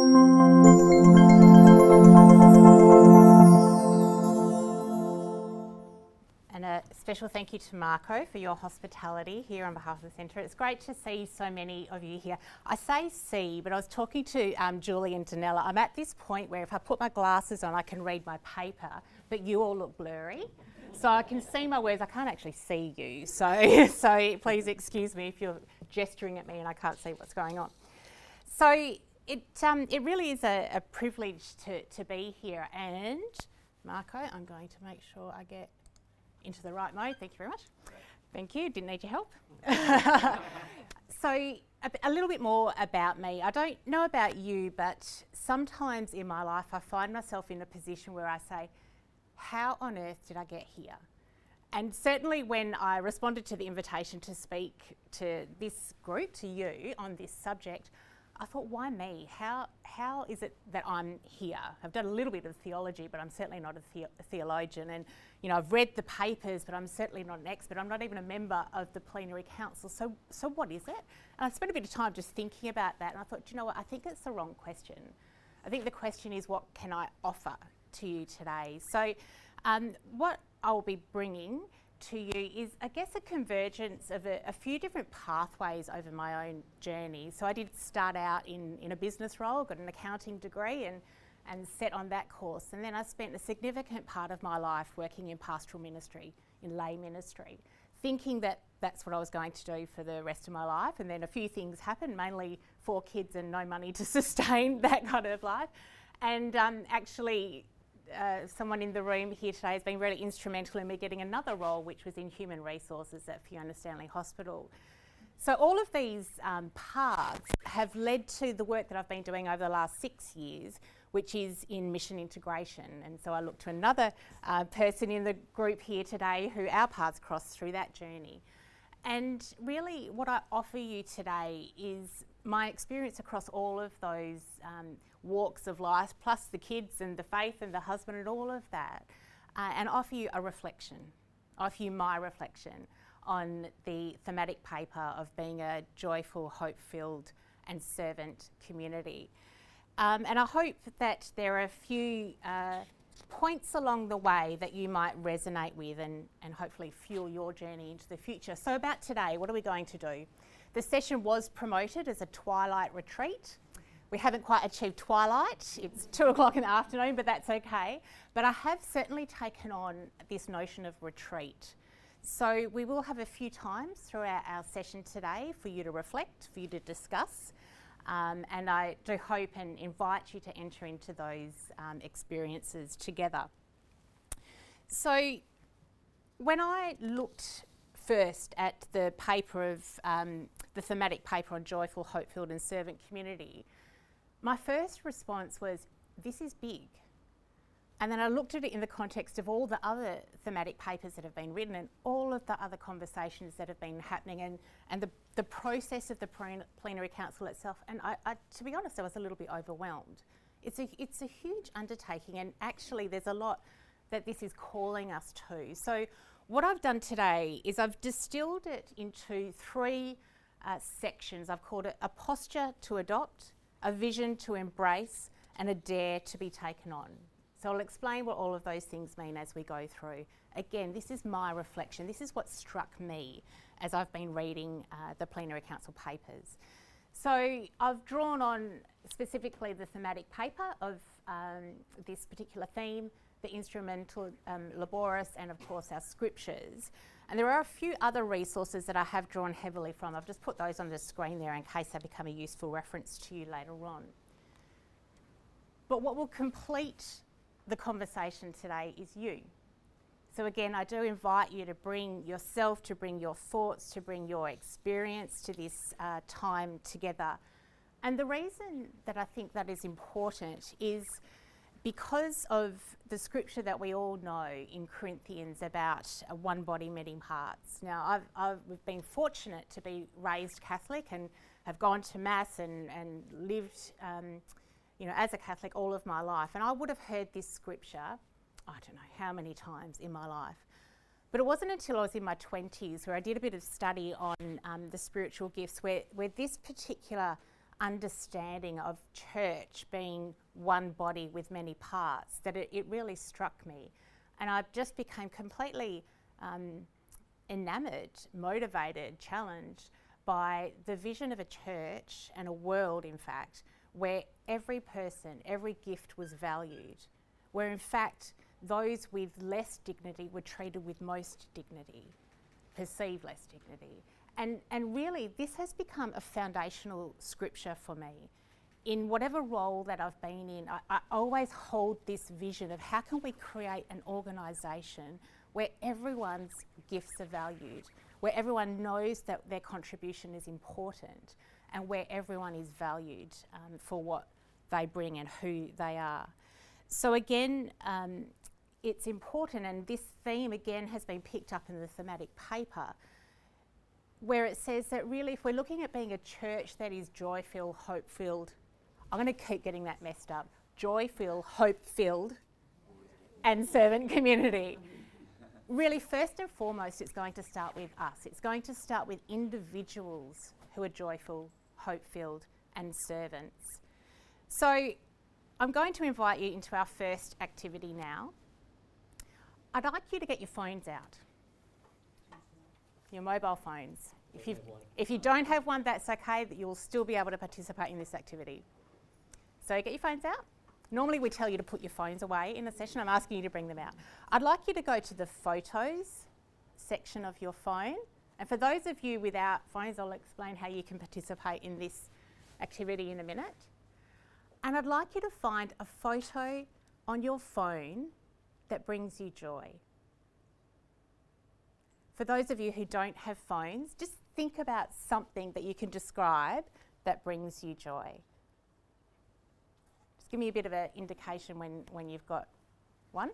And a special thank you to Marco for your hospitality here on behalf of the centre. It's great to see so many of you here. I say see, but I was talking to um, Julie and Danella. I'm at this point where if I put my glasses on, I can read my paper, but you all look blurry. So I can see my words, I can't actually see you. So, so please excuse me if you're gesturing at me and I can't see what's going on. So it, um, it really is a, a privilege to, to be here. And Marco, I'm going to make sure I get into the right mode. Thank you very much. Thank you. Didn't need your help. so, a, a, little bit more about me. I don't know about you, but sometimes in my life, I find myself in a position where I say, How on earth did I get here? And certainly, when I responded to the invitation to speak to this group, to you, on this subject, I thought, why me? How, how is it that I'm here? I've done a little bit of theology, but I'm certainly not a, the- a theologian. And, you know, I've read the papers, but I'm certainly not an expert. I'm not even a member of the plenary council. So, so what is it? And I spent a bit of time just thinking about that. And I thought, you know what? I think it's the wrong question. I think the question is, what can I offer to you today? So, um, what I'll be bringing to you is, I guess, a convergence of a, a, few different pathways over my own journey. So I did start out in, in a business role, got an accounting degree, and, and set on that course. And then I spent a significant part of my life working in pastoral ministry, in lay ministry, thinking that that's what I was going to do for the rest of my life. And then a few things happened, mainly four kids and no money to sustain that kind of life. And um, actually, uh, someone in the room here today has been really instrumental in me getting another role, which was in human resources at Fiona Stanley Hospital. So, all of these um, paths have led to the work that I've been doing over the last six years, which is in mission integration. And so, I look to another uh, person in the group here today who our paths crossed through that journey. And really, what I offer you today is my experience across all of those um, walks of life, plus the kids and the faith and the husband and all of that, uh, and offer you a reflection, offer you my reflection on the thematic paper of being a joyful, hope filled, and servant community. Um, and I hope that there are a few uh, points along the way that you might resonate with and, and hopefully fuel your journey into the future. So, about today, what are we going to do? The session was promoted as a twilight retreat. We haven't quite achieved twilight. It's two o'clock in the afternoon, but that's okay. But I have certainly taken on this notion of retreat. So we will have a few times throughout our session today for you to reflect, for you to discuss. Um, and I do hope and invite you to enter into those um, experiences together. So, when I looked first at the paper of um, the thematic paper on joyful, hope filled, and servant community, my first response was, This is big. And then I looked at it in the context of all the other thematic papers that have been written and all of the other conversations that have been happening and, and the, the process of the plenary council itself. And I, I, to be honest, I was a little bit overwhelmed. It's a, it's a huge undertaking, and actually, there's a lot that this is calling us to. So, what I've done today is I've distilled it into three uh, sections. I've called it a posture to adopt, a vision to embrace, and a dare to be taken on. So I'll explain what all of those things mean as we go through. Again, this is my reflection. This is what struck me as I've been reading uh, the plenary council papers. So I've drawn on specifically the thematic paper of um, this particular theme, the instrumentum um, laboris, and of course our scriptures. And there are a few other resources that I have drawn heavily from. I've just put those on the screen there in case they become a useful reference to you later on. But what will complete the conversation today is you. So, again, I do invite you to bring yourself, to bring your thoughts, to bring your experience to this uh, time together. And the reason that I think that is important is because of the scripture that we all know in Corinthians about one body, many parts. Now, I've, I've been fortunate to be raised Catholic and have gone to Mass and, and lived, um, you know, as a Catholic all of my life. And I would have heard this scripture, I don't know how many times in my life. But it wasn't until I was in my 20s where I did a bit of study on um, the spiritual gifts where, where this particular understanding of church being one body with many parts that it, it really struck me. And I just became completely um, enamored, motivated, challenged by the vision of a church and a world, in fact, where every person, every gift was valued, where in fact those with less dignity were treated with most dignity, perceived less dignity. And, and really, this has become a foundational scripture for me. In whatever role that I've been in, I, I always hold this vision of how can we create an organisation where everyone's gifts are valued, where everyone knows that their contribution is important, and where everyone is valued um, for what they bring and who they are. So, again, um, it's important, and this theme again has been picked up in the thematic paper, where it says that really, if we're looking at being a church that is joy filled, hope filled, I'm going to keep getting that messed up joy filled, hope filled, and servant community. Really, first and foremost, it's going to start with us. It's going to start with individuals who are joyful, hope filled, and servants. So, I'm going to invite you into our first activity now. I'd like you to get your phones out, your mobile phones. If, you if you don't have one, that's okay, that you'll still be able to participate in this activity. So get your phones out. Normally, we tell you to put your phones away in a session. I'm asking you to bring them out. I'd like you to go to the photos section of your phone. And for those of you without phones, I'll explain how you can participate in this activity in a minute. And I'd like you to find a photo on your phone that brings you joy. For those of you who don't have phones, just think about something that you can describe that brings you joy. Just give me a bit of an indication when, when you've got one.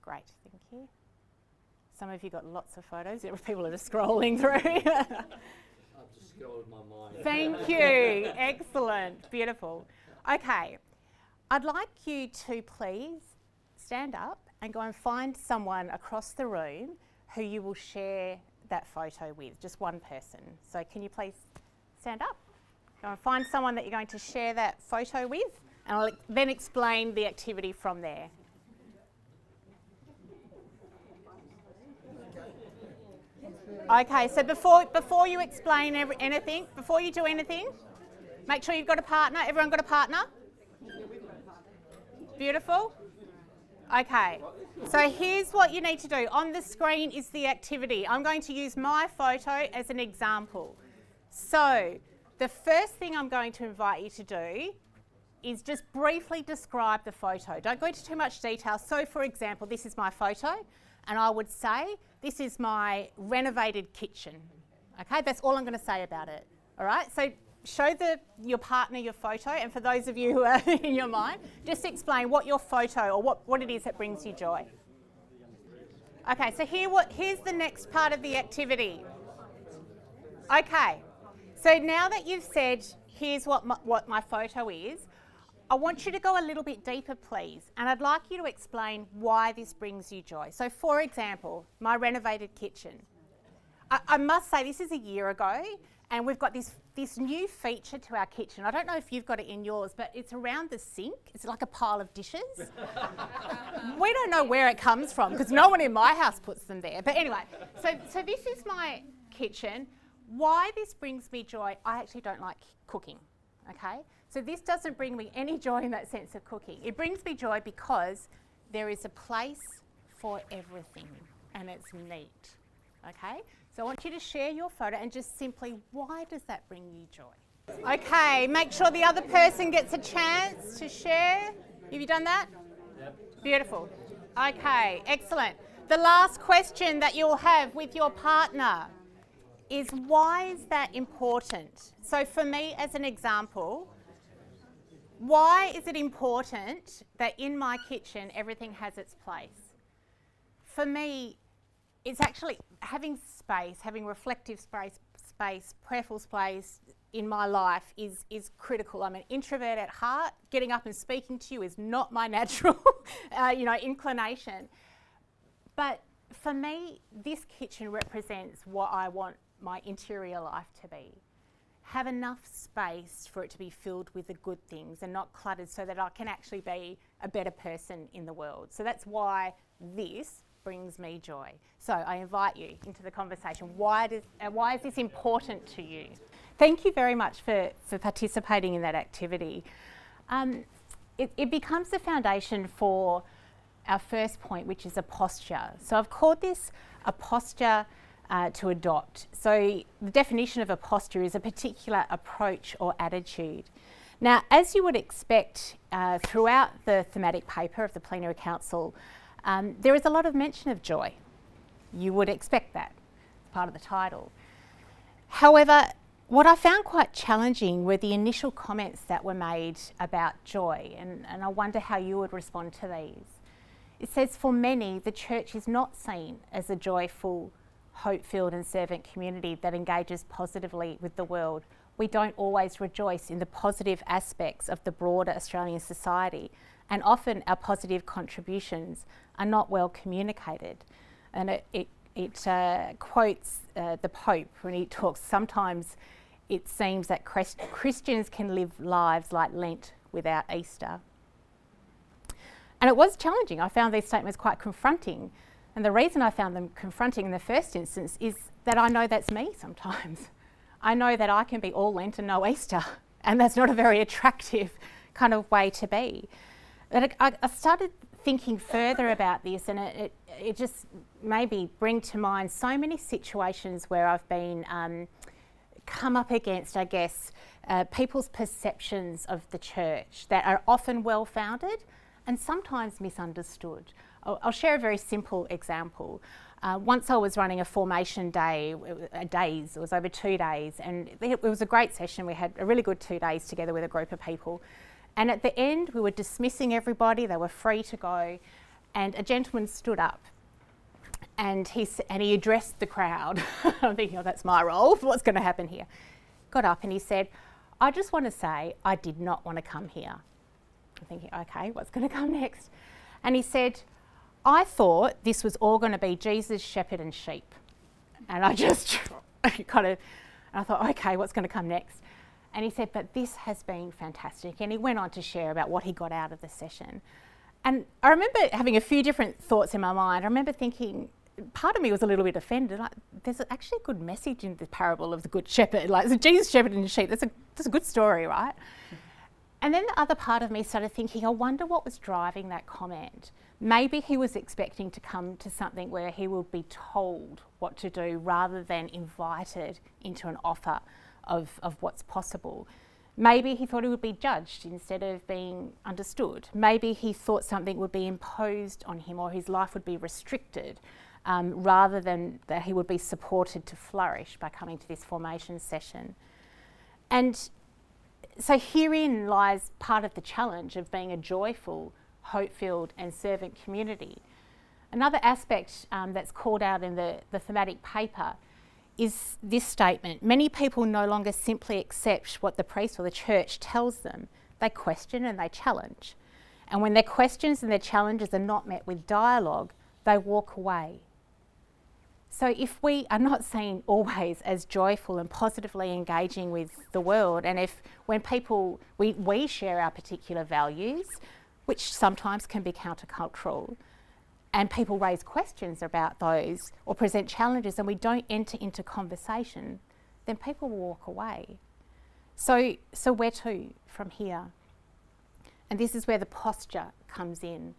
Great, thank you. Some of you got lots of photos. People are just scrolling through. Just scrolled my mind. Thank you. Excellent. Beautiful. Okay. I'd like you to please stand up and go and find someone across the room who you will share that photo with, just one person. So, can you please stand up? Go and find someone that you're going to share that photo with, and I'll then explain the activity from there. Okay, so before, before you explain every, anything, before you do anything, make sure you've got a partner. Everyone got a partner? Beautiful. Okay, so here's what you need to do. On the screen is the activity. I'm going to use my photo as an example. So, the first thing I'm going to invite you to do is just briefly describe the photo. Don't go into too much detail. So, for example, this is my photo, and I would say this is my renovated kitchen. Okay, that's all I'm going to say about it. All right, so show the, your partner your photo, and for those of you who are in your mind, just explain what your photo or what, what it is that brings you joy. Okay, so here what, here's the next part of the activity. Okay, so now that you've said, here's what my, what my photo is, I want you to go a little bit deeper, please, and I'd like you to explain why this brings you joy. So, for example, my renovated kitchen. I, I must say, this is a year ago, and we've got this, this new feature to our kitchen. I don't know if you've got it in yours, but it's around the sink. It's like a pile of dishes. we don't know where it comes from because no one in my house puts them there. But anyway, so, so this is my kitchen. Why this brings me joy, I actually don't like cooking, okay? So this doesn't bring me any joy in that sense of cooking. It brings me joy because there is a place for everything and it's neat, okay? So I want you to share your photo and just simply, why does that bring you joy? Okay, make sure the other person gets a chance to share. Have you done that? Yep. Beautiful. Okay, excellent. The last question that you'll have with your partner is why is that important? So, for me, as an example, why is it important that in my kitchen everything has its place? For me, it's actually having space, having reflective space, space, prayerful space in my life is is critical. I'm an introvert at heart. Getting up and speaking to you is not my natural, uh, you know, inclination. But for me, this kitchen represents what I want my interior life to be. Have enough space for it to be filled with the good things and not cluttered so that I can actually be a better person in the world. So that's why this brings me joy. So I invite you into the conversation. Why, does, uh, why is this important to you? Thank you very much for, for participating in that activity. Um, it, it becomes the foundation for our first point, which is a posture. So I've called this a posture uh, to adopt. So the definition of a posture is a particular approach or attitude. Now, as you would expect uh, throughout the thematic paper of the Plenary Council, um, there is a lot of mention of joy. You would expect that, it's part of the title. However, what I found quite challenging were the initial comments that were made about joy, and, and I wonder how you would respond to these. It says, For many, the church is not seen as a joyful, hope filled, and servant community that engages positively with the world. We don't always rejoice in the positive aspects of the broader Australian society, and often our positive contributions are not well communicated. And it, it, it uh, quotes uh, the Pope when he talks sometimes it seems that Christ- Christians can live lives like Lent without Easter. And it was challenging. I found these statements quite confronting. And the reason I found them confronting in the first instance is that I know that's me sometimes. I know that I can be all Lent and no Easter, and that's not a very attractive kind of way to be. But I, I started thinking further about this, and it, it, it, just made me bring to mind so many situations where I've been um, come up against, I guess, uh, people's perceptions of the church that are often well founded and sometimes misunderstood. I'll, I'll share a very simple example. Uh, once I was running a formation day, a days, it was over two days, and it was a great session. We had a really good two days together with a group of people. And at the end, we were dismissing everybody, they were free to go, and a gentleman stood up and he, and he addressed the crowd. I'm thinking, oh, that's my role, what's going to happen here? Got up and he said, I just want to say I did not want to come here. I'm thinking, okay, what's going to come next? And he said, I thought this was all going to be Jesus, shepherd, and sheep. And I just kind of, I thought, okay, what's going to come next? And he said, but this has been fantastic. And he went on to share about what he got out of the session. And I remember having a few different thoughts in my mind. I remember thinking, part of me was a little bit offended. Like, there's actually a good message in the parable of the good shepherd. Like, so Jesus, shepherd, and sheep. That's a, that's a good story, right? And then the other part of me started thinking, I wonder what was driving that comment. Maybe he was expecting to come to something where he would be told what to do rather than invited into an offer of, of what's possible. Maybe he thought he would be judged instead of being understood. Maybe he thought something would be imposed on him or his life would be restricted um, rather than that he would be supported to flourish by coming to this formation session. And so herein lies part of the challenge of being a joyful, hope filled, and servant community. Another aspect um, that's called out in the, the thematic paper is this statement Many people no longer simply accept what the priest or the church tells them, they question and they challenge. And when their questions and their challenges are not met with dialogue, they walk away. So, if we are not seen always as joyful and positively engaging with the world, and if when people, we, we share our particular values, which sometimes can be countercultural, and people raise questions about those or present challenges, and we don't enter into conversation, then people will walk away. So, so where to from here? And this is where the posture comes in.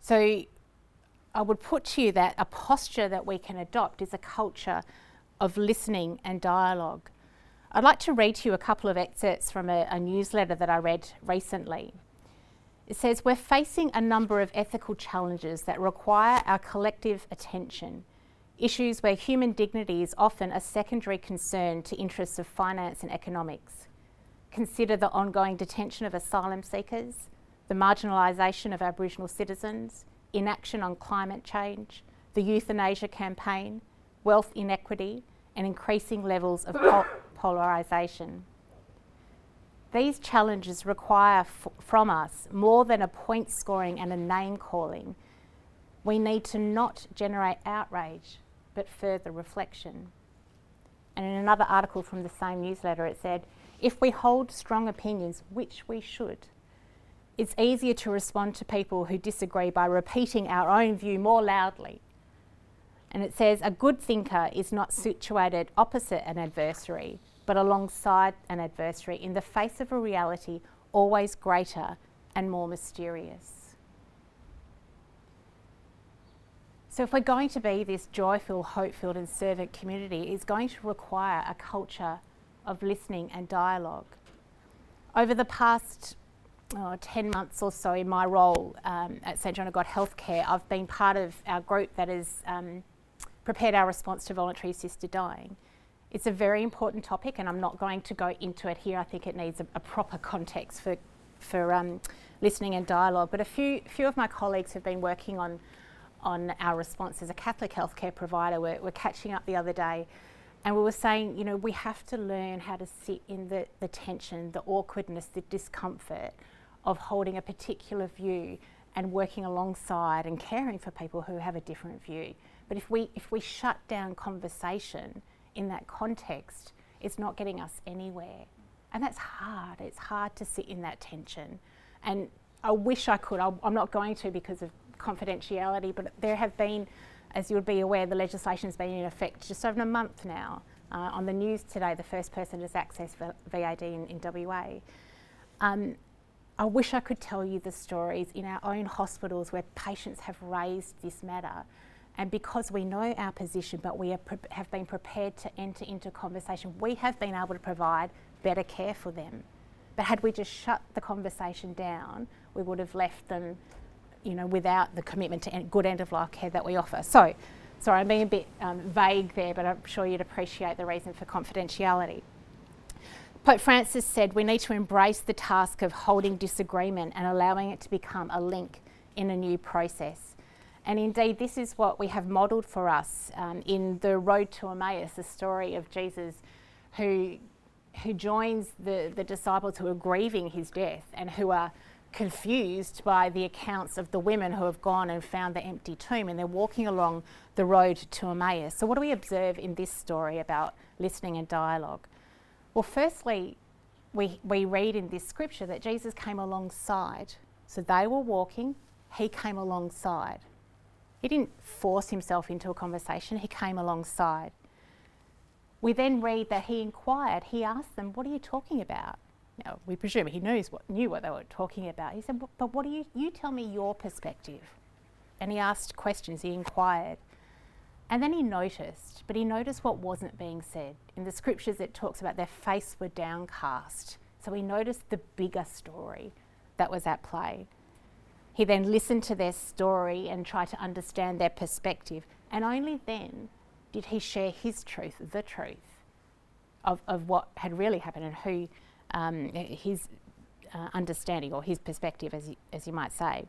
So, I would put to you that a posture that we can adopt is a culture of listening and dialogue. I'd like to read to you a couple of excerpts from a, a newsletter that I read recently. It says, We're facing a number of ethical challenges that require our collective attention. Issues where human dignity is often a secondary concern to interests of finance and economics. Consider the ongoing detention of asylum seekers, the marginalisation of Aboriginal citizens, inaction on climate change, the euthanasia campaign, wealth inequity, and increasing levels of pol- polarisation. These challenges require f- from us more than a point scoring and a name calling. We need to not generate outrage, but further reflection. And in another article from the same newsletter, it said, if we hold strong opinions, which we should, it's easier to respond to people who disagree by repeating our own view more loudly. And it says, a good thinker is not situated opposite an adversary, but alongside an adversary in the face of a reality always greater and more mysterious. So, if we're going to be this joyful, hope filled, and servant community, it's going to require a culture of listening and dialogue. Over the past oh, 10 months or so in my role um, at St John of God Healthcare, I've been part of our group that has um, prepared our response to voluntary assisted dying. It's a very important topic, and I'm not going to go into it here. I think it needs a, a proper context for, for um, listening and dialogue. But a few, few of my colleagues have been working on on our response as a Catholic healthcare provider. We're, we're catching up the other day and we were saying, you know, we have to learn how to sit in the, the tension, the awkwardness, the discomfort of holding a particular view and working alongside and caring for people who have a different view. But if we if we shut down conversation in that context, it's not getting us anywhere. And that's hard. It's hard to sit in that tension. And I wish I could. i am not going to because of confidentiality, but there have been, as you would be aware, the legislation has been in effect just over a month now. Uh, on the news today, the first person has accessed VAD in, in WA. Um, I wish I could tell you the stories in our own hospitals where patients have raised this matter. And because we know our position, but we pre- have been prepared to enter into conversation, we have been able to provide better care for them. But had we just shut the conversation down, we would have left them you know, without the commitment to good end of life care that we offer. So, sorry, I'm being a bit um, vague there, but I'm sure you'd appreciate the reason for confidentiality. Pope Francis said we need to embrace the task of holding disagreement and allowing it to become a link in a new process. And indeed, this is what we have modelled for us um, in the Road to Emmaus, the story of Jesus who, who joins the, the disciples who are grieving his death and who are confused by the accounts of the women who have gone and found the empty tomb and they're walking along the road to Emmaus. So, what do we observe in this story about listening and dialogue? Well, firstly, we, we read in this scripture that Jesus came alongside. So, they were walking, he came alongside. He didn't force himself into a conversation, he came alongside. We then read that he inquired, he asked them, What are you talking about? Now, we presume he knows what, knew what they were talking about. He said, But what do you, you tell me your perspective? And he asked questions, he inquired. And then he noticed, but he noticed what wasn't being said. In the scriptures, it talks about their face were downcast. So he noticed the bigger story that was at play. He then listened to their story and tried to understand their perspective. And only then did he share his truth, the truth of, of what had really happened and who um, his uh, understanding or his perspective, as you, as you might say.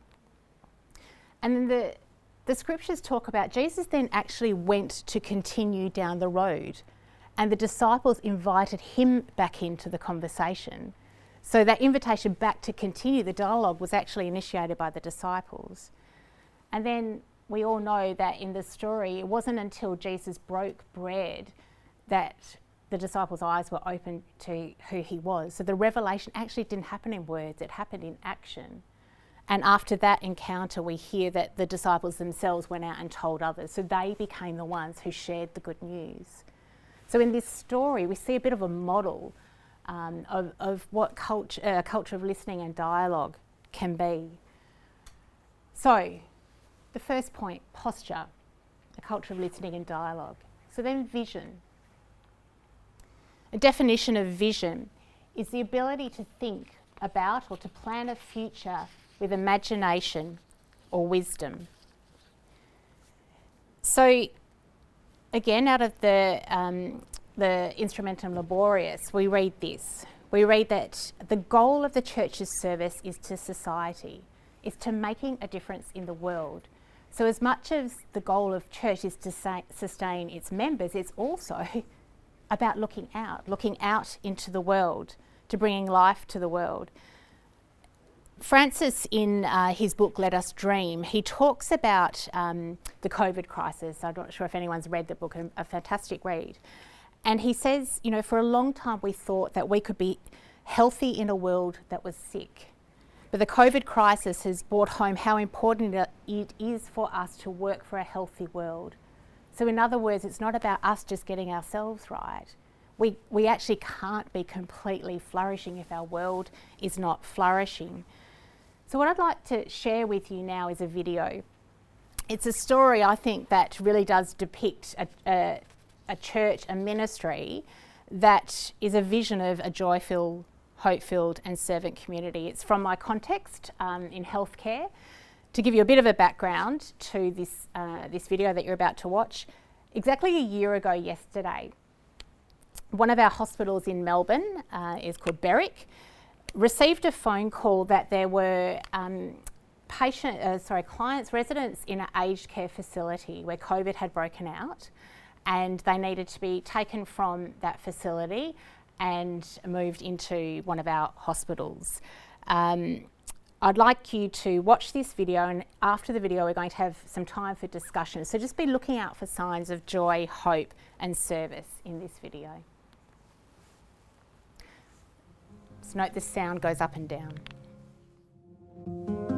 And then the, the scriptures talk about Jesus then actually went to continue down the road, and the disciples invited him back into the conversation. So that invitation back to continue the dialogue was actually initiated by the disciples. And then we all know that in the story, it wasn't until Jesus broke bread that the disciples' eyes were open to who he was. So the revelation actually didn't happen in words, it happened in action. And after that encounter, we hear that the disciples themselves went out and told others. So they became the ones who shared the good news. So in this story, we see a bit of a model um, of, of what culture, uh, culture of listening and dialogue can be. So, the first point posture, a culture of listening and dialogue. So, then vision. A definition of vision is the ability to think about or to plan a future with imagination or wisdom. So, again, out of the, um, the Instrumentum Laboris, we read this. We read that the goal of the church's service is to society, is to making a difference in the world. So, as much as the goal of church is to sa- sustain its members, it's also about looking out, looking out into the world, to bringing life to the world. Francis, in uh, his book Let Us Dream, he talks about um, the COVID crisis. I'm not sure if anyone's read the book, a, a fantastic read. And he says, you know, for a long time we thought that we could be healthy in a world that was sick. But the COVID crisis has brought home how important it is for us to work for a healthy world. So, in other words, it's not about us just getting ourselves right. We, we actually can't be completely flourishing if our world is not flourishing. So, what I'd like to share with you now is a video. It's a story I think that really does depict a, a, a church, a ministry that is a vision of a joy filled, hope filled, and servant community. It's from my context um, in healthcare. To give you a bit of a background to this, uh, this video that you're about to watch, exactly a year ago yesterday, one of our hospitals in Melbourne uh, is called Berwick received a phone call that there were um, patient, uh, sorry, clients, residents in an aged care facility where COVID had broken out, and they needed to be taken from that facility and moved into one of our hospitals. Um, I'd like you to watch this video, and after the video, we're going to have some time for discussion. So just be looking out for signs of joy, hope, and service in this video. Just note the sound goes up and down.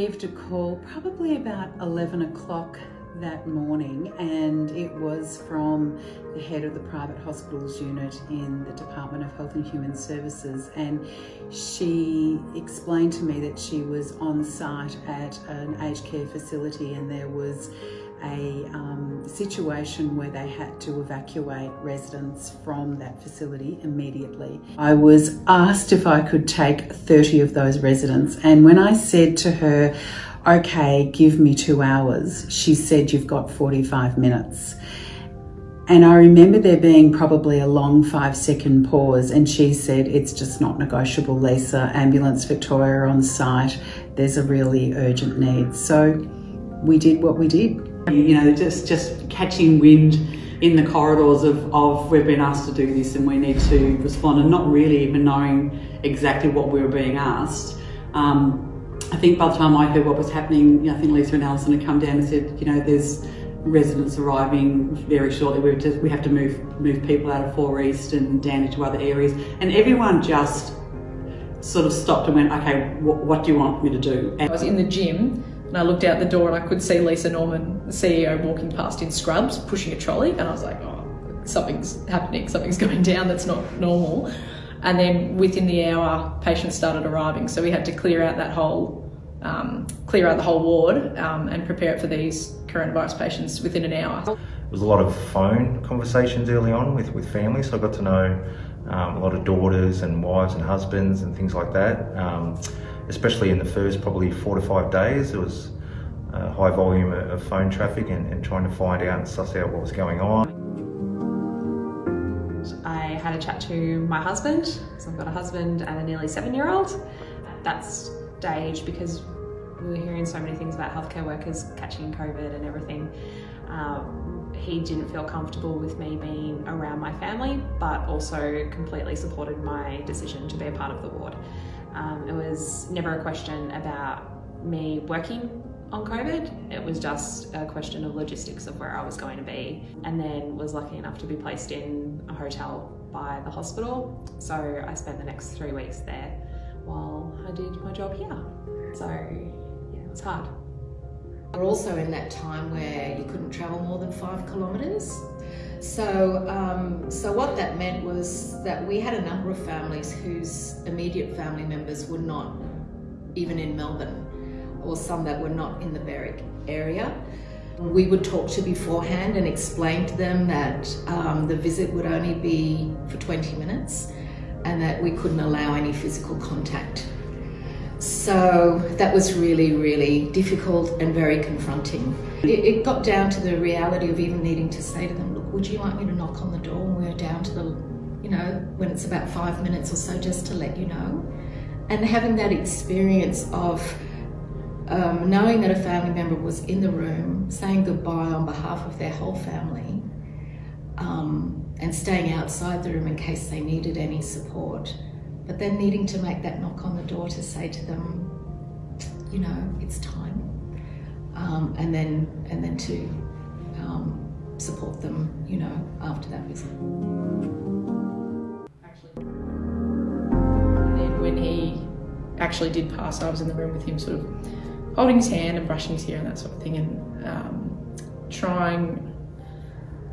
Received a call probably about 11 o'clock that morning, and it was from the head of the private hospitals unit in the Department of Health and Human Services. And she explained to me that she was on site at an aged care facility, and there was a um, situation where they had to evacuate residents from that facility immediately. I was asked if I could take 30 of those residents, and when I said to her, okay, give me two hours. She said, you've got 45 minutes. And I remember there being probably a long five second pause, and she said, It's just not negotiable, Lisa. Ambulance Victoria on site, there's a really urgent need. So we did what we did. You know, just, just catching wind in the corridors of, of we've been asked to do this and we need to respond, and not really even knowing exactly what we were being asked. Um, I think by the time I heard what was happening, you know, I think Lisa and Alison had come down and said, you know, there's residents arriving very shortly. We just we have to move move people out of Four East and down into other areas, and everyone just sort of stopped and went, okay, what, what do you want me to do? And I was in the gym and I looked out the door and I could see Lisa Norman, the CEO, walking past in scrubs, pushing a trolley, and I was like, oh, something's happening, something's going down that's not normal. And then within the hour, patients started arriving, so we had to clear out that whole um, clear out the whole ward um, and prepare it for these coronavirus patients within an hour. There was a lot of phone conversations early on with, with families, so I got to know um, a lot of daughters and wives and husbands and things like that. Especially in the first probably four to five days, there was a high volume of phone traffic and, and trying to find out and suss out what was going on. I had a chat to my husband, so I've got a husband and a nearly seven year old. That stage, because we were hearing so many things about healthcare workers catching COVID and everything, um, he didn't feel comfortable with me being around my family, but also completely supported my decision to be a part of the ward. Um, it was never a question about me working on COVID. It was just a question of logistics of where I was going to be, and then was lucky enough to be placed in a hotel by the hospital. So I spent the next three weeks there while I did my job here. So yeah, it was hard. We're also in that time where you couldn't travel more than five kilometres. So, um, so what that meant was that we had a number of families whose immediate family members were not even in Melbourne or some that were not in the Berwick area. We would talk to beforehand and explain to them that um, the visit would only be for 20 minutes and that we couldn't allow any physical contact. So that was really, really difficult and very confronting. It, it, got down to the reality of even needing to say to them, would you like me to knock on the door when we're down to the, you know, when it's about five minutes or so, just to let you know? And having that experience of um, knowing that a family member was in the room, saying goodbye on behalf of their whole family, um, and staying outside the room in case they needed any support, but then needing to make that knock on the door to say to them, you know, it's time, um, and then and then to support them, you know, after that visit. And then when he actually did pass, I was in the room with him, sort of holding his hand and brushing his hair and that sort of thing, and um, trying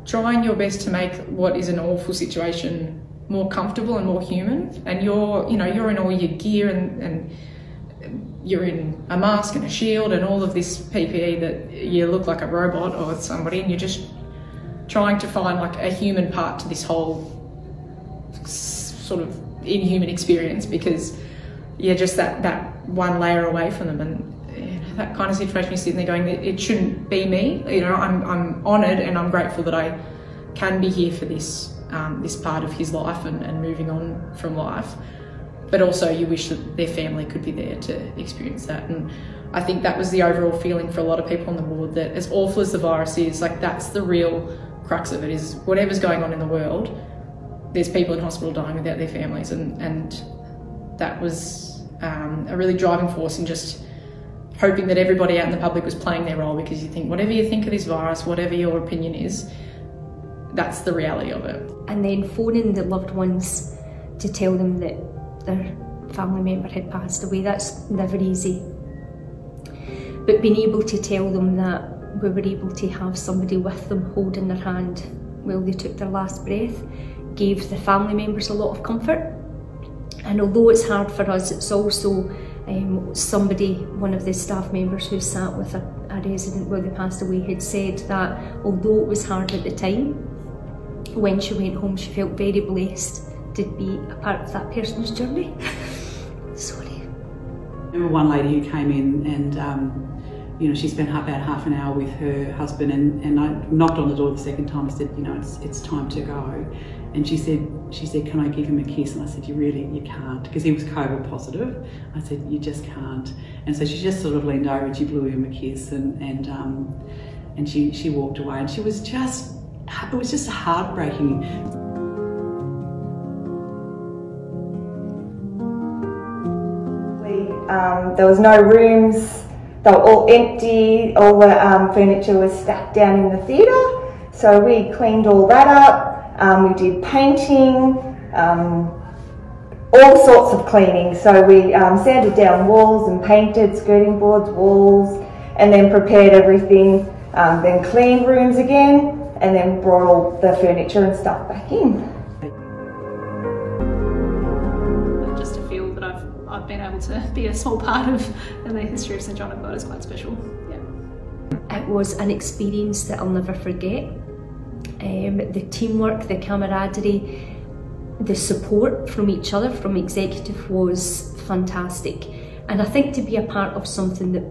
trying your best to make what is an awful situation more comfortable and more human. And you're, you know, you're in all your gear and, and you're in a mask and a shield and all of this PPE that you look like a robot or somebody, and you're just trying to find like a human part to this whole sort of inhuman experience because you're just that that one layer away from them. And that kind of situation you're sitting there going it shouldn't be me. You know I'm, I'm honoured and I'm grateful that I can be here for this um, this part of his life and, and moving on from life. But also you wish that their family could be there to experience that. And I think that was the overall feeling for a lot of people on the ward that as awful as the virus is like that's the real crux of it is whatever's going on in the world there's people in hospital dying without their families and and that was um, a really driving force in just hoping that everybody out in the public was playing their role because you think whatever you think of this virus whatever your opinion is that's the reality of it. And then phoning the loved ones to tell them that their family member had passed away. That's never easy. But being able to tell them that we were able to have somebody with them holding their hand while they took their last breath gave the family members a lot of comfort. And although it's hard for us, it's also um, somebody, one of the staff members who sat with a, a resident while they passed away, had said that although it was hard at the time, when she went home, she felt very blessed to be a part of that person's journey. Sorry. I remember one lady who came in and um, you know, she spent about half an hour with her husband and, and I knocked on the door the second time. I said, you know, it's, it's time to go. And she said, she said, can I give him a kiss? And I said, you really, you can't, because he was COVID positive. I said, you just can't. And so she just sort of leaned over and she blew him a kiss and, and, um, and she, she walked away. And she was just, it was just heartbreaking. Um, there was no rooms were all empty, all the um, furniture was stacked down in the theatre. So we cleaned all that up, um, we did painting, um, all sorts of cleaning. So we um, sanded down walls and painted skirting boards, walls, and then prepared everything, um, then cleaned rooms again, and then brought all the furniture and stuff back in. To be a small part of the history of St John of God is quite special. Yeah. It was an experience that I'll never forget. Um, the teamwork, the camaraderie, the support from each other, from executive, was fantastic. And I think to be a part of something that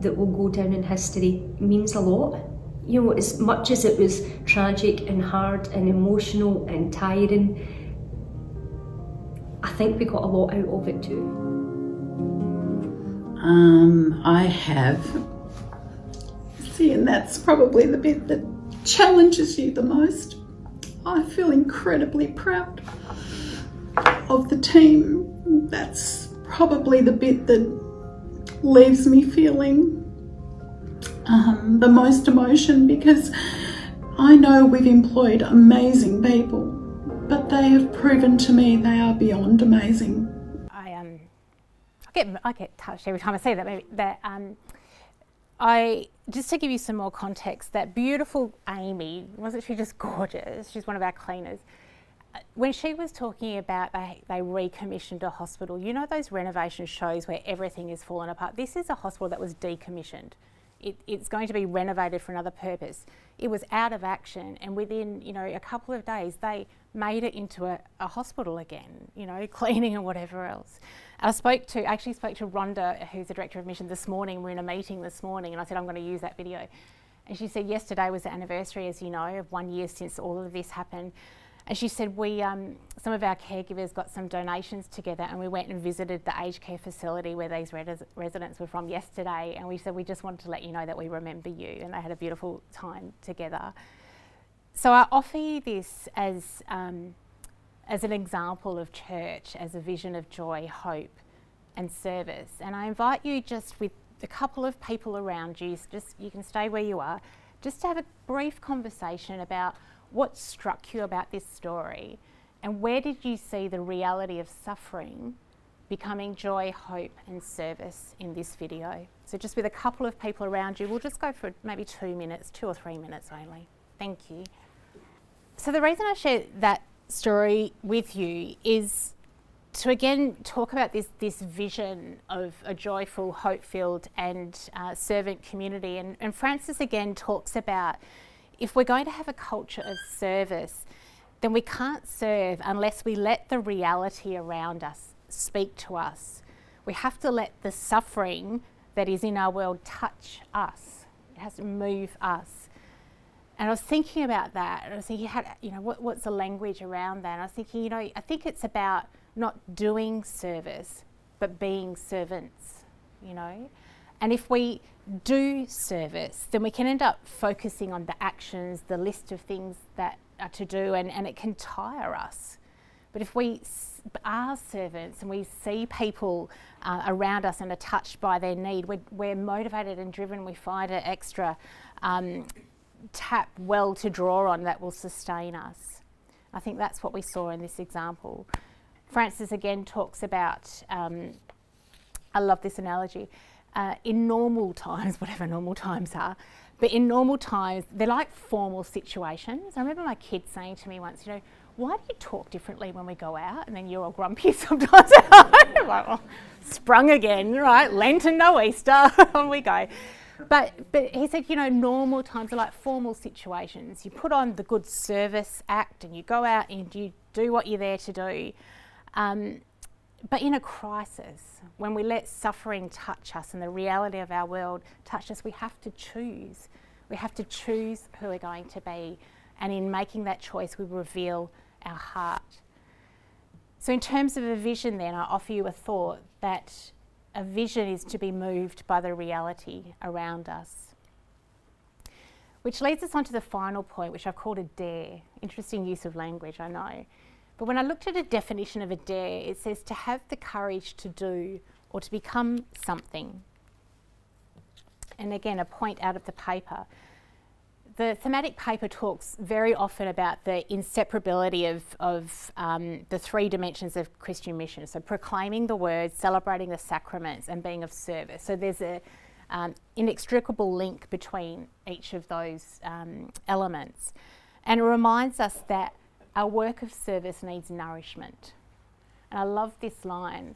that will go down in history means a lot. You know, as much as it was tragic and hard and emotional and tiring, I think we got a lot out of it too. Um, I have. See, and that's probably the bit that challenges you the most. I feel incredibly proud of the team. That's probably the bit that leaves me feeling um, the most emotion because I know we've employed amazing people but they have proven to me they are beyond amazing. I get I get touched every time I say that. Maybe that um, I just to give you some more context. That beautiful Amy wasn't she just gorgeous? She's one of our cleaners. Uh, when she was talking about they, they recommissioned a hospital, you know those renovation shows where everything is fallen apart. This is a hospital that was decommissioned. It, it's going to be renovated for another purpose. It was out of action, and within you know a couple of days, they made it into a, a hospital again. You know, cleaning and whatever else. I spoke to actually spoke to Rhonda, who's the director of mission, this morning. We're in a meeting this morning, and I said I'm going to use that video. And she said yesterday was the anniversary, as you know, of one year since all of this happened. And she said, we, um, some of our caregivers got some donations together and we went and visited the aged care facility where these res- residents were from yesterday. And we said, we just wanted to let you know that we remember you. And they had a beautiful time together. So I offer you this as, um, as an example of church, as a vision of joy, hope, and service. And I invite you just with a couple of people around you, just you can stay where you are, just to have a brief conversation about what struck you about this story and where did you see the reality of suffering becoming joy, hope, and service in this video? So, just with a couple of people around you, we'll just go for maybe two minutes, two or three minutes only. Thank you. So, the reason I share that story with you is to again talk about this, this vision of a joyful, hope filled, and uh, servant community. And, and Francis again talks about if we're going to have a culture of service, then we can't serve unless we let the reality around us speak to us. We have to let the suffering that is in our world touch us. It has to move us. And I was thinking about that, and I was thinking, you know, what, what's the language around that? And I was thinking, you know, I think it's about not doing service, but being servants, you know. And if we do service, then we can end up focusing on the actions, the list of things that are to do, and, and it can tire us. But if we are servants and we see people uh, around us and are touched by their need, we're, we're motivated and driven, we find an extra um, tap well to draw on that will sustain us. I think that's what we saw in this example. Francis again talks about, um, I love this analogy uh, in normal times, whatever normal times are, but in normal times, they're like formal situations. I remember my kid saying to me once, you know, why do you talk differently when we go out? And then you're all grumpy sometimes like, well, sprung again, right? Lenten, no Easter, on we go. But, but he said, you know, normal times are like formal situations. You put on the good service act and you go out and you do what you're there to do. Um, but in a crisis, when we let suffering touch us and the reality of our world touch us, we have to choose. We have to choose who we're going to be. And in making that choice, we reveal our heart. So, in terms of a vision, then, I offer you a thought that a vision is to be moved by the reality around us. Which leads us on to the final point, which I've called a dare. Interesting use of language, I know. But when I looked at a definition of a dare, it says to have the courage to do or to become something. And again, a point out of the paper. The thematic paper talks very often about the inseparability of, of um, the three dimensions of Christian mission. So, proclaiming the word, celebrating the sacraments, and being of service. So, there's an um, inextricable link between each of those um, elements. And it reminds us that our work of service needs nourishment. And I love this line.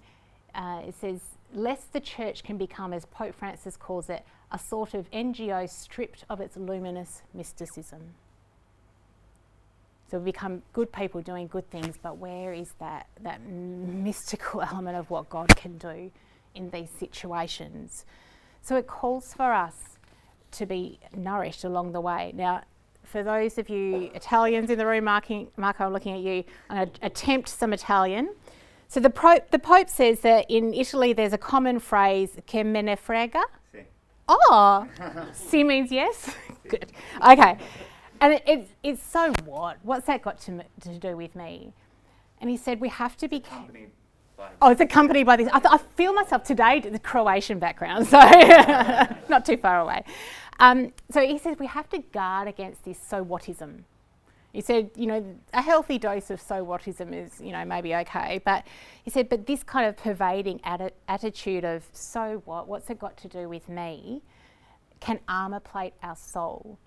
Uh, it says, Lest the church can become, as Pope Francis calls it, a sort of NGO stripped of its luminous mysticism. So we become good people doing good things, but where is that, that mystical element of what God can do in these situations? So it calls for us to be nourished along the way. Now, for those of you Italians in the room, Marco, I'm looking at you, I'm going to attempt some Italian. So the Pope, the Pope says that in Italy there's a common phrase, che me ne frega. Si. Oh, si means yes? Good. Okay. And it, it, it's so what? What's that got to, to do with me? And he said, we have to be. Oh, it's accompanied by this. I, th- I feel myself today, the Croatian background, so not too far away. Um, so he says we have to guard against this so whatism. He said, you know, a healthy dose of so whatism is, you know, maybe okay. But he said, but this kind of pervading atti- attitude of so what, what's it got to do with me, can armour plate our soul.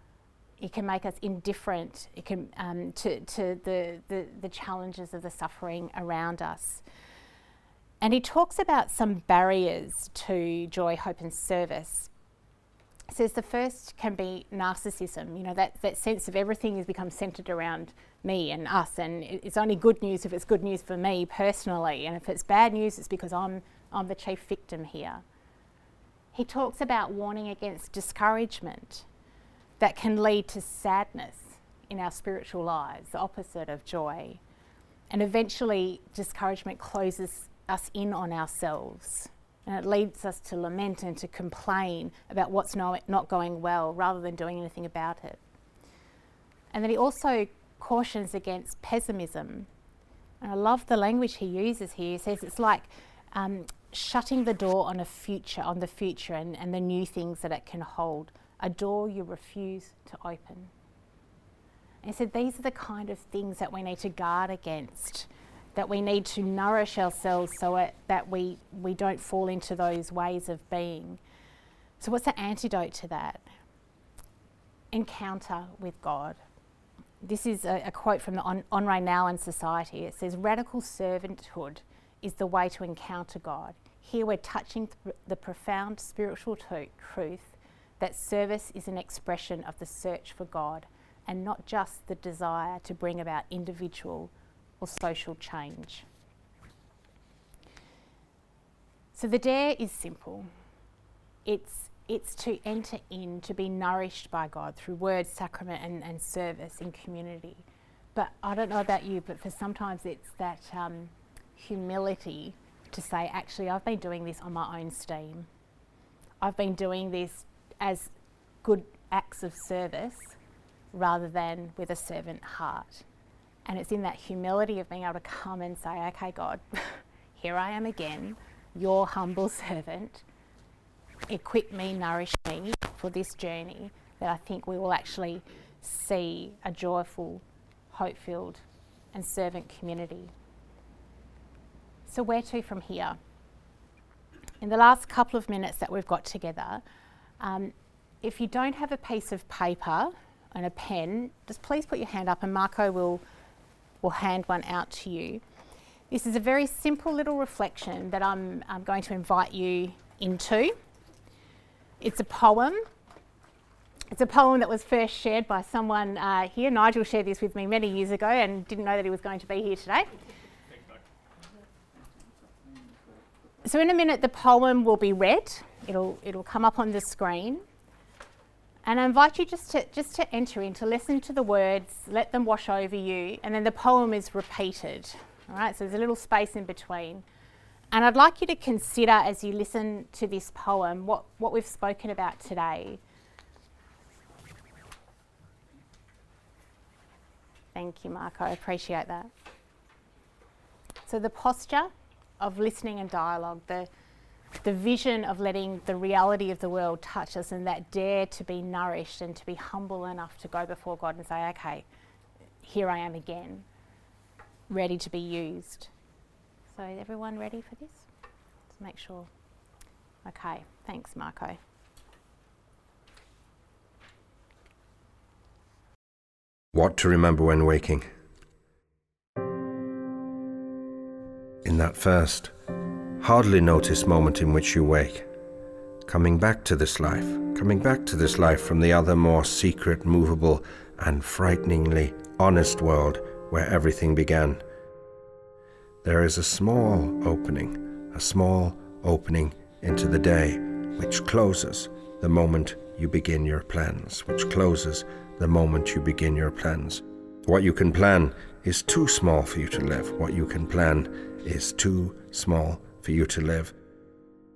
It can make us indifferent it can, um, to, to the, the, the challenges of the suffering around us. And he talks about some barriers to joy, hope, and service says the first can be narcissism, you know, that, that sense of everything has become centered around me and us, and it's only good news if it's good news for me personally, and if it's bad news, it's because I'm, I'm the chief victim here. He talks about warning against discouragement that can lead to sadness in our spiritual lives, the opposite of joy. And eventually, discouragement closes us in on ourselves. And it leads us to lament and to complain about what's not going well rather than doing anything about it. And then he also cautions against pessimism. And I love the language he uses here. He says it's like um, shutting the door on a future, on the future and, and the new things that it can hold, a door you refuse to open. And he said these are the kind of things that we need to guard against that we need to nourish ourselves so it, that we, we don't fall into those ways of being. So, what's the antidote to that? Encounter with God. This is a, a quote from the On- Henri Nouwen Society. It says, Radical servanthood is the way to encounter God. Here we're touching th- the profound spiritual truth that service is an expression of the search for God and not just the desire to bring about individual or social change. So the dare is simple. It's, it's to enter in, to be nourished by God through word, sacrament, and, and service in community. But I don't know about you, but for sometimes it's that um, humility to say, actually, I've been doing this on my own steam. I've been doing this as good acts of service rather than with a servant heart. And it's in that humility of being able to come and say, okay, God, here I am again, your humble servant. Equip me, nourish me for this journey that I think we will actually see a joyful, hope filled, and servant community. So, where to from here? In the last couple of minutes that we've got together, um, if you don't have a piece of paper and a pen, just please put your hand up and Marco will will hand one out to you. This is a very simple little reflection that I'm, I'm going to invite you into. It's a poem. It's a poem that was first shared by someone uh, here. Nigel shared this with me many years ago and didn't know that he was going to be here today. So, in a minute, the poem will be read. It'll, it'll come up on the screen. And I invite you just to, just to enter in, to listen to the words, let them wash over you, and then the poem is repeated. All right, so there's a little space in between. And I'd like you to consider as you listen to this poem what, what we've spoken about today. Thank you, Marco. I appreciate that. So, the posture of listening and dialogue, the the vision of letting the reality of the world touch us and that dare to be nourished and to be humble enough to go before God and say, okay, here I am again, ready to be used. So, everyone ready for this? Let's make sure. Okay, thanks, Marco. What to remember when waking? In that first, hardly notice moment in which you wake. Coming back to this life, coming back to this life from the other more secret, movable, and frighteningly honest world where everything began. There is a small opening, a small opening into the day, which closes the moment you begin your plans, which closes the moment you begin your plans. What you can plan is too small for you to live. What you can plan is too small for you to live.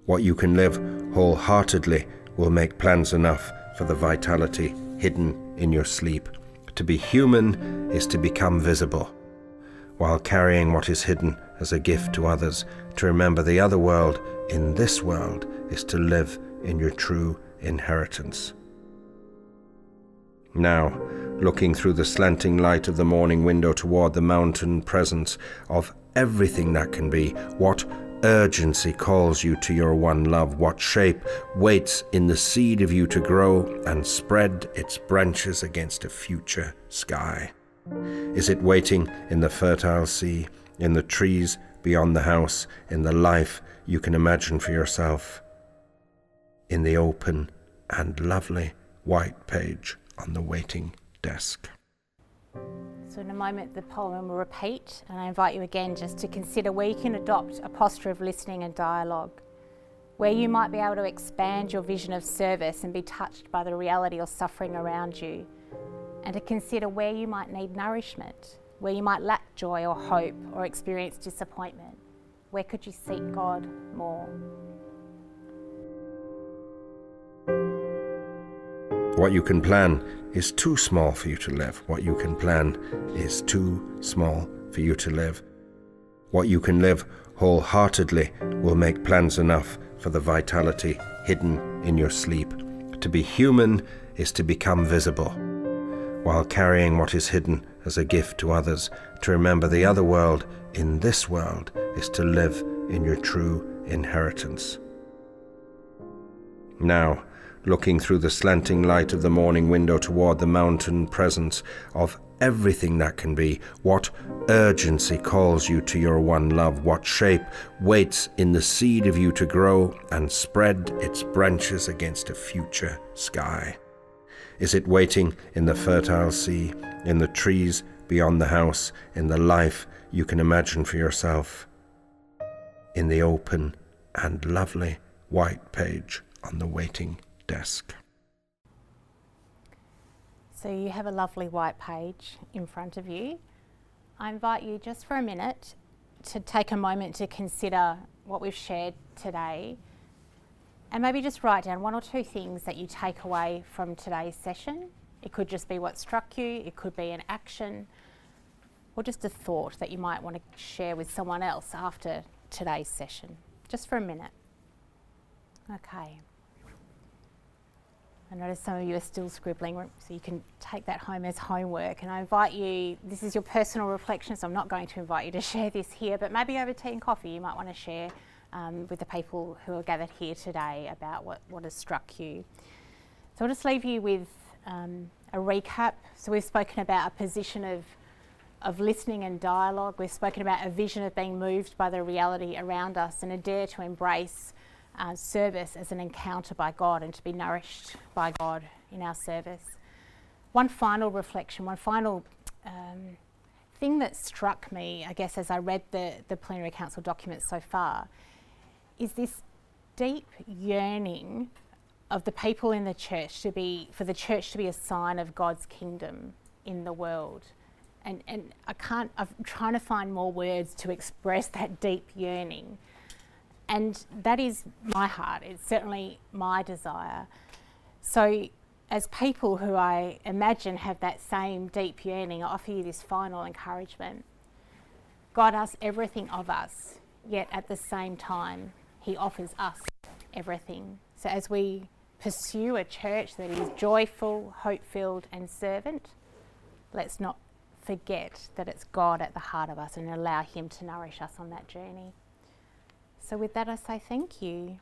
What you can live wholeheartedly will make plans enough for the vitality hidden in your sleep. To be human is to become visible, while carrying what is hidden as a gift to others. To remember the other world in this world is to live in your true inheritance. Now, looking through the slanting light of the morning window toward the mountain presence of everything that can be, what urgency calls you to your one love, what shape waits in the seed of you to grow and spread its branches against a future sky? Is it waiting in the fertile sea, in the trees beyond the house, in the life you can imagine for yourself? In the open and lovely white page on the waiting desk. So, in a moment, the poem will repeat, and I invite you again just to consider where you can adopt a posture of listening and dialogue, where you might be able to expand your vision of service and be touched by the reality or suffering around you, and to consider where you might need nourishment, where you might lack joy or hope or experience disappointment. Where could you seek God more? What you can plan is too small for you to live. What you can plan is too small for you to live. What you can live wholeheartedly will make plans enough for the vitality hidden in your sleep. To be human is to become visible, while carrying what is hidden as a gift to others. To remember the other world in this world is to live in your true inheritance. Now, looking through the slanting light of the morning window toward the mountain presence of everything that can be, what urgency calls you to your one love, what shape waits in the seed of you to grow and spread its branches against a future sky. Is it waiting in the fertile sea, in the trees beyond the house, in the life you can imagine for yourself? In the open and lovely white page on the waiting desk. So you have a lovely white page in front of you. I invite you just for a minute to take a moment to consider what we've shared today and maybe just write down one or two things that you take away from today's session. It could just be what struck you, it could be an action, or just a thought that you might want to share with someone else after today's session, just for a minute. Okay. I notice some of you are still scribbling, so you can take that home as homework. And I invite you, this is your personal reflection, so I'm not going to invite you to share this here, but maybe over tea and coffee you might want to share um, with the people who are gathered here today about what, what has struck you. So I'll just leave you with um, a recap. So we've spoken about a position of, of listening and dialogue, we've spoken about a vision of being moved by the reality around us and a dare to embrace uh, service as an encounter by God and to be nourished by God in our service. One final reflection, one final um, thing that struck me, I guess, as I read the, the plenary council documents so far, is this deep yearning of the people in the church to be, for the church to be a sign of God's kingdom in the world. And, and I can't, I'm trying to find more words to express that deep yearning. And that is my heart, it's certainly my desire. So, as people who I imagine have that same deep yearning, I offer you this final encouragement. God asks everything of us, yet at the same time, He offers us everything. So, as we pursue a church that is joyful, hope filled, and servant, let's not forget that it's God at the heart of us and allow Him to nourish us on that journey. So, with that, I say thank you.